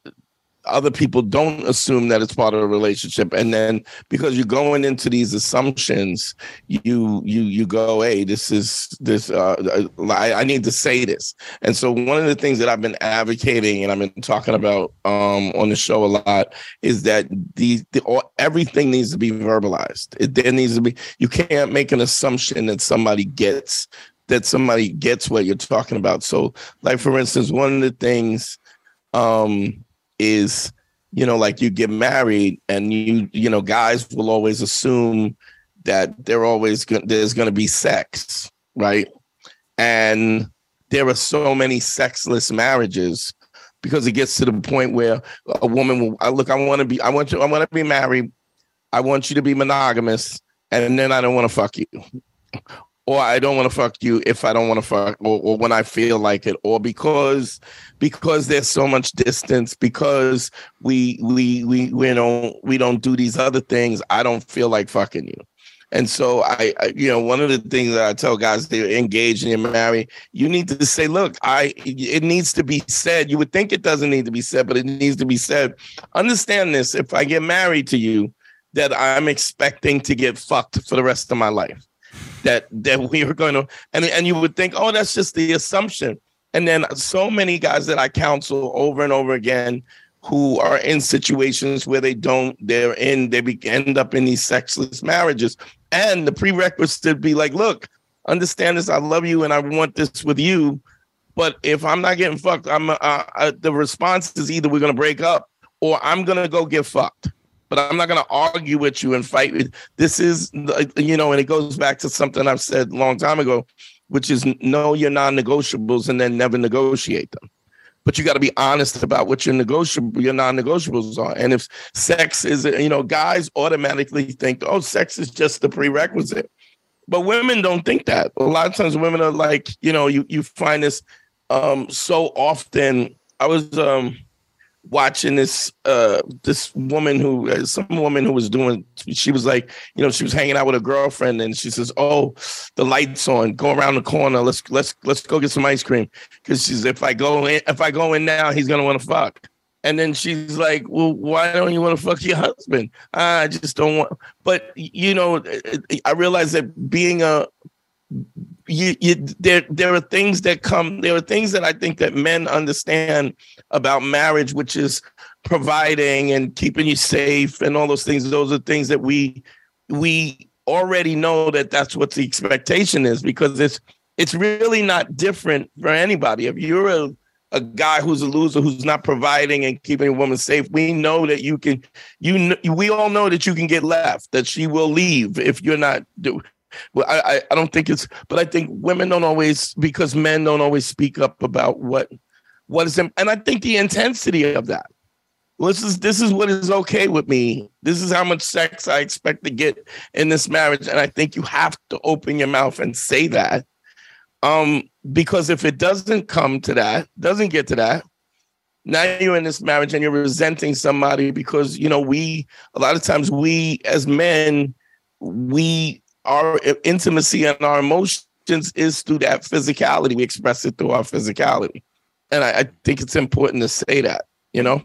other people don't assume that it's part of a relationship. And then because you're going into these assumptions you you you go hey this is this uh I, I need to say this. And so one of the things that i've been advocating and i've been talking about um on the show a lot is that the, the all, everything needs to be verbalized. It needs to be you can't make an assumption that somebody gets that somebody gets what you're talking about. So like for instance one of the things um is you know like you get married and you you know guys will always assume that they're always going there's going to be sex right? And there are so many sexless marriages because it gets to the point where a woman will I look I want to be I want you I want to be married. I want you to be monogamous and then I don't want to fuck you or I don't want to fuck you if I don't want to fuck, or, or when I feel like it, or because because there's so much distance, because we we we we don't we don't do these other things. I don't feel like fucking you, and so I, I you know one of the things that I tell guys they're engaged and you're married, you need to say, look, I it needs to be said. You would think it doesn't need to be said, but it needs to be said. Understand this: if I get married to you, that I'm expecting to get fucked for the rest of my life. That that we are going to and and you would think, oh, that's just the assumption. And then so many guys that I counsel over and over again who are in situations where they don't, they're in, they be, end up in these sexless marriages. And the prerequisite would be like, look, understand this. I love you and I want this with you. But if I'm not getting fucked, I'm uh, uh, the response is either we're gonna break up or I'm gonna go get fucked. But I'm not gonna argue with you and fight. With, this is you know, and it goes back to something I've said a long time ago, which is know your non-negotiables and then never negotiate them. But you got to be honest about what your negotiable your non-negotiables are. And if sex is, you know, guys automatically think, oh, sex is just the prerequisite. But women don't think that. A lot of times women are like, you know, you you find this um, so often. I was um, watching this uh, this woman who uh, some woman who was doing. She was like, you know, she was hanging out with a girlfriend, and she says, "Oh, the lights on. Go around the corner. Let's let's let's go get some ice cream." Because she's if I go in if I go in now, he's gonna want to fuck. And then she's like, "Well, why don't you want to fuck your husband?" I just don't want. But you know, I realize that being a you, you there there are things that come there are things that I think that men understand about marriage which is providing and keeping you safe and all those things. Those are things that we we already know that that's what the expectation is because it's it's really not different for anybody. If you're a a guy who's a loser who's not providing and keeping a woman safe we know that you can you we all know that you can get left that she will leave if you're not do well, I, I don't think it's, but I think women don't always because men don't always speak up about what what is and I think the intensity of that. This is this is what is okay with me. This is how much sex I expect to get in this marriage, and I think you have to open your mouth and say that. Um, because if it doesn't come to that, doesn't get to that, now you're in this marriage and you're resenting somebody because you know we a lot of times we as men we our intimacy and our emotions is through that physicality. We express it through our physicality. And I, I think it's important to say that, you know?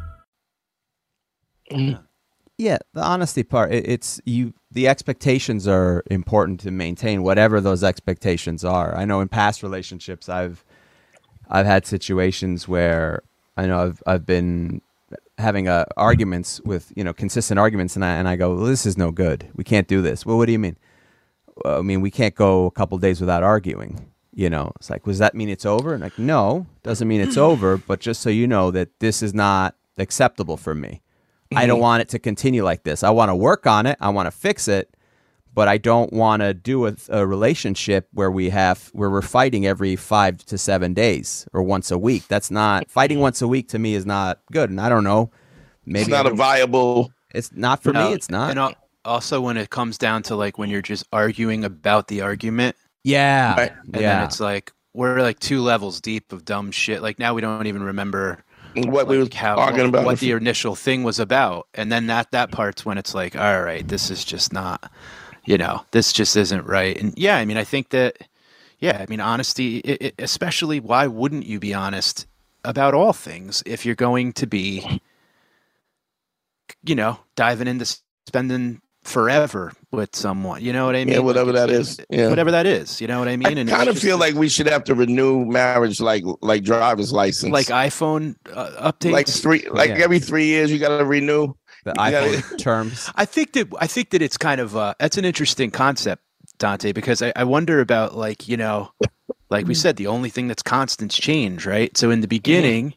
Yeah, the honesty part. It, it's you. The expectations are important to maintain, whatever those expectations are. I know in past relationships, I've I've had situations where I know I've I've been having uh, arguments with you know consistent arguments, and I and I go, well, this is no good. We can't do this. Well, what do you mean? I mean, we can't go a couple days without arguing. You know, it's like, does that mean it's over? And like, no, doesn't mean it's over. But just so you know that this is not acceptable for me. I don't mm-hmm. want it to continue like this. I want to work on it. I want to fix it, but I don't want to do a, a, relationship where we have where we're fighting every five to seven days or once a week. That's not fighting once a week to me is not good. And I don't know, maybe it's not a viable. It's not for No, me. It's not. And also, when it comes down to like when you're just arguing about the argument, yeah, Right. and then yeah. it's like we're like two levels deep of dumb shit. Like now we don't even remember What we were like how talking about. what the initial thing was about, and then that that part's when it's like, all right, this is just not, you know, this just isn't right. And yeah, I mean, I think that, yeah, I mean, honesty, it, it, especially, why wouldn't you be honest about all things if you're going to be, you know, diving into spending forever with someone? You know what I mean? Yeah, whatever Like, that it's- is. Yeah. whatever that is. You know what I mean? I kind of feel like we should have to renew marriage like like driver's license. like iPhone uh, updates. like three like Yeah. every three years you got to renew. the Yeah. iPhone terms. I think that I think that it's kind of uh, that's an interesting concept, Dante, because I, I wonder about like you know, like we said, the only thing that's constant is change, right? So in the beginning,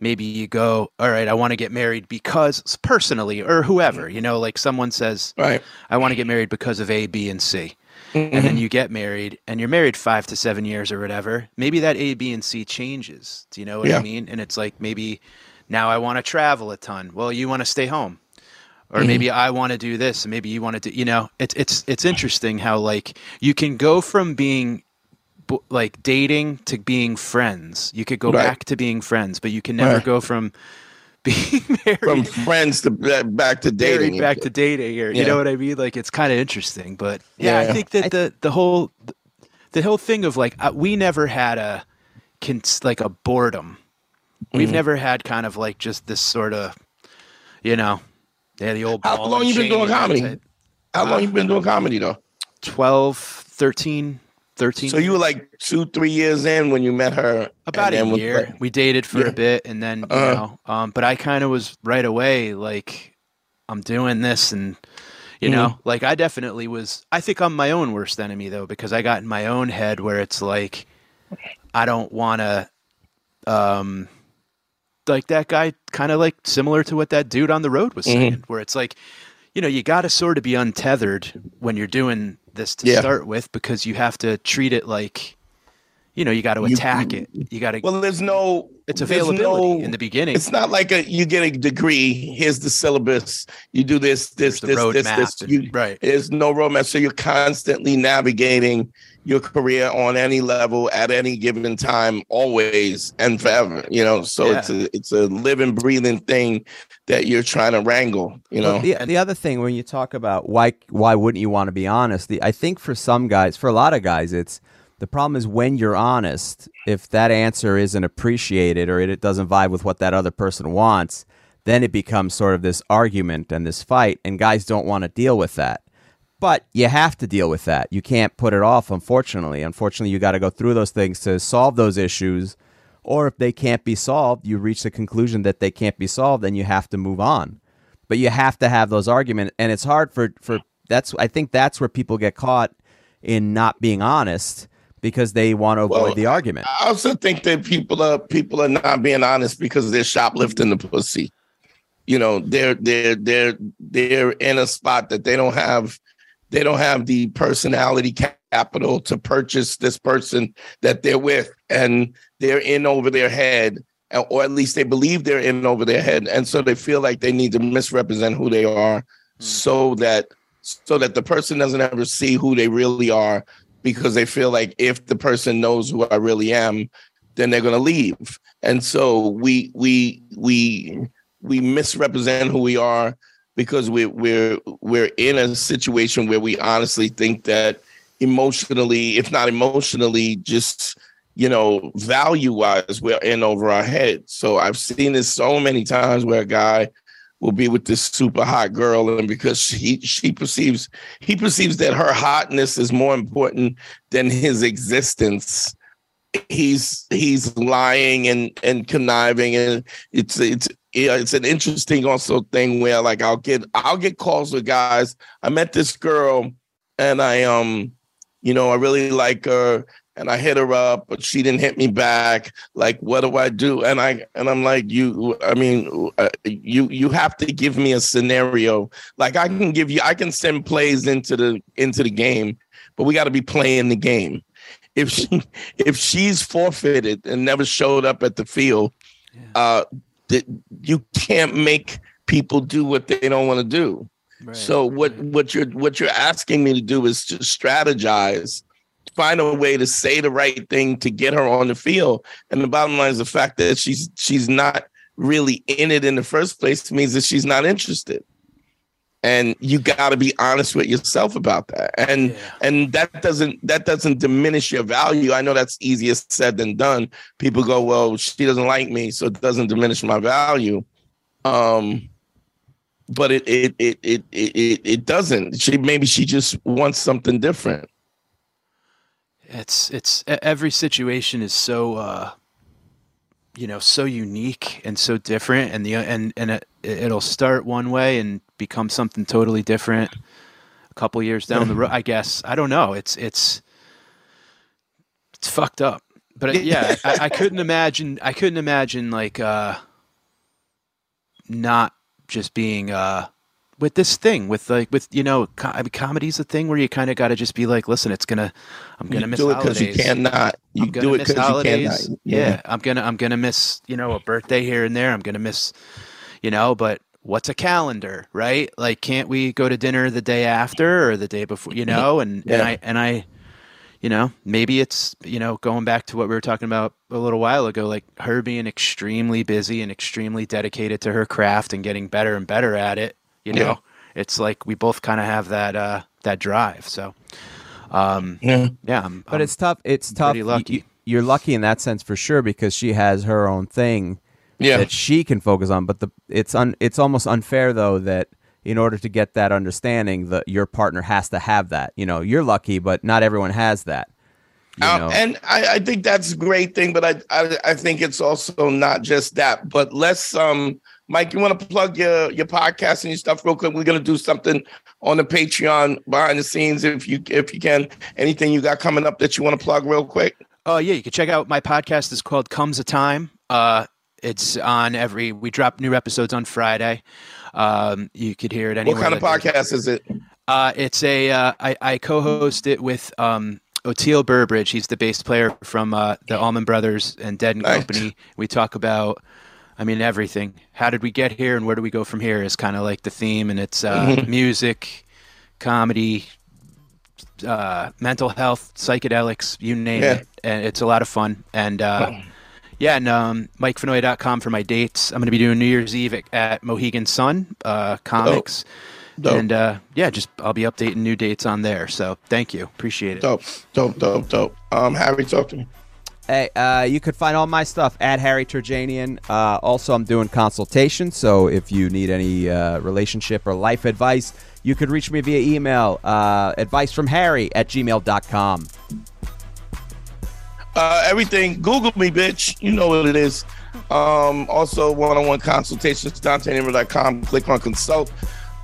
maybe you go, all right, I want to get married because personally or whoever, you know, like someone says, Right. I want to get married because of A, B, and C. And then mm-hmm. you get married and you're married five to seven years or whatever. Maybe that A, B, and C changes. Do you know what Yeah. I mean? And it's like maybe now I want to travel a ton. Well, you want to stay home. or mm-hmm. maybe I want to do this, and maybe you want to do. You know, it's it's it's interesting how like you can go from being like dating to being friends. You could go Right. back to being friends, but you can never Right. go from being married From friends to back to dating. back to dating or you know what I mean? Like it's kind of interesting, but yeah, I think that the the whole the whole thing of like uh, we never had a like a boredom. We've Mhm. never had kind of like just this sort of you know, yeah, the old How ball long you been doing comedy? How long you been doing comedy though? 12, 13, 13 So you were like two, three years in when you met her. about and a year. like- we dated for Yeah. a bit, and then you Uh-huh. know, um, but I kind of was right away like, I'm doing this, and you know, Mhm. like I definitely was. I think I'm my own worst enemy though, because I got in my own head where it's like, I don't want to, um, like that guy, kind of like similar to what that dude on the road was Mhm. saying, where it's like, you know, you got to sort of be untethered when you're doing this to Yeah. start with, because you have to treat it like. You know, you got to You- attack it. You got to Well, there's no. it's availability no- in the beginning. It's not like a you get a degree. Here's the syllabus. You do this, this, There's this, this, this. You, right. There's no roadmap, so you're constantly navigating your career on any level at any given time, always and forever. You know, so Yeah. it's a it's a living, breathing thing that you're trying to wrangle. You know, Well, the, the other thing when you talk about why why wouldn't you want to be honest? The, I think for some guys, for a lot of guys, it's the problem is when you're honest. If that answer isn't appreciated or it, it doesn't vibe with what that other person wants, then it becomes sort of this argument and this fight, and guys don't want to deal with that. But you have to deal with that. You can't put it off. Unfortunately, unfortunately, you got to go through those things to solve those issues. Or if they can't be solved, you reach the conclusion that they can't be solved, and you have to move on but you have to have those arguments and it's hard for for that's i think that's where people get caught in not being honest because they want to avoid Well, the argument I also think that people are people are not being honest because they're shoplifting the pussy. You know, they're they're they're they're in a spot that they don't have they don't have the personality capital to purchase this person that they're with and they're in over their head or at least they believe they're in over their head and so they feel like they need to misrepresent who they are hmm. so that so that the person doesn't ever see who they really are because they feel like if the person knows who I really am, then they're gonna leave. And so we we we we misrepresent who we are because we're we're we're in a situation where we honestly think that emotionally, if not emotionally, just you know, value wise, we're in over our head. So I've seen this so many times where a guy will be with this super hot girl, and because she she perceives he perceives that her hotness is more important than his existence. He's he's lying and and conniving, and it's it's it's an interesting also thing where like I'll get I'll get calls with guys. I met this girl, and I um, you know, I really like her, and I hit her up, but she didn't hit me back. Like, what do I do? And I and I'm like, you. I mean, uh, you you have to give me a scenario. Like, I can give you, I can send plays into the into the game, but we got to be playing the game. If she if she's forfeited and never showed up at the field, uh, that you can't make people do what they don't want to do. So what what you're what you're asking me to do is to strategize, find a way to say the right thing to get her on the field. And the bottom line is the fact that she's she's not really in it in the first place means that she's not interested. And you got to be honest with yourself about that. And and that doesn't that doesn't diminish your value. I know that's easier said than done. People go, "Well, she doesn't like me, so it doesn't diminish my value." Um but it it it it it it, doesn't. She maybe she just wants something different. It's it's every situation is so uh you know so unique and so different and the and and it, it'll start one way and become something totally different a couple years down the road I guess I don't know it's it's it's fucked up but uh, yeah I, I couldn't imagine I couldn't imagine like uh not just being uh with this thing with like with you know I mean, comedy's a thing where you kind of got to just be like listen it's gonna i'm gonna You miss do it 'cause you cannot. You I'm do it because you cannot. yeah. Yeah. i'm gonna i'm gonna miss you know a birthday here and there i'm gonna miss you know but what's a calendar, right? Like, can't we go to dinner the day after or the day before, you know? And, Yeah. and I, and I, you know, maybe it's, you know, going back to what we were talking about a little while ago, like her being extremely busy and extremely dedicated to her craft and getting better and better at it, you know, Yeah. it's like we both kind of have that, uh, that drive. So, um, Yeah. yeah, I'm, But I'm it's tough. It's tough. pretty lucky. You, you're lucky in that sense for sure because she has her own thing Yeah. that she can focus on. But the it's un, it's almost unfair though that in order to get that understanding, that your partner has to have that. You know, you're lucky, but not everyone has that. You Um, know? and I, I think that's a great thing, but I, I I think it's also not just that. But let's um Mike, you want to plug your your podcast and your stuff real quick? We're gonna do something on the Patreon behind the scenes if you if you can. Anything you got coming up that you want to plug real quick? Oh yeah, you can check out my podcast. is called Comes a Time. Uh, it's on every. We drop new episodes on Friday. Um, you could hear it anywhere. what kind of podcast is it? Uh, it's a. Uh, I, I co-host it with um, Oteil Burbridge. He's the bass player from uh, the Allman Brothers and Dead and Nice. Company. We talk about. I mean everything. How did we get here, and where do we go from here? Is kind of like the theme, and it's uh, Mhm. music, comedy, uh, mental health, psychedelics, you name Yeah. it, and it's a lot of fun. And uh, yeah, and um, MikeFinoia.com for my dates. I'm going to be doing New Year's Eve at, at Mohegan Sun uh, Comics, Dope. and uh, yeah, just I'll be updating new dates on there. So thank you, appreciate it. Dope, dope, dope, dope. Um, Harry, talk to me. Hey, uh, you could find all my stuff at Harry Terjanian. Uh, also, I'm doing consultations, so if you need any uh, relationship or life advice, you could reach me via email, uh, advice from Harry at gmail.com. Uh, everything. Google me, bitch. You know what it is. Um, also, one-on-one consultations. DanteNamer.com. Click on consult.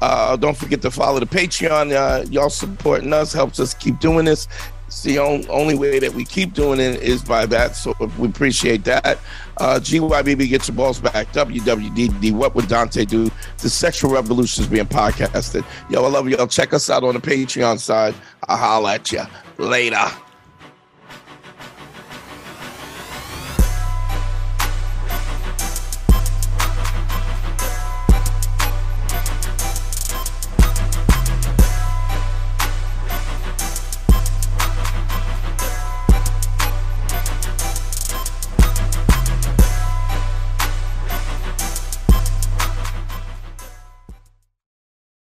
Uh, don't forget to follow the Patreon. Uh, y'all supporting us helps us keep doing this. It's the on, only way that we keep doing it is by that. So we appreciate that. Uh, GYBB, get your balls back. WWDD, what would Dante do? The sexual revolution is being podcasted. Yo, I love y'all. Check us out on the Patreon side. I'll holla at you later.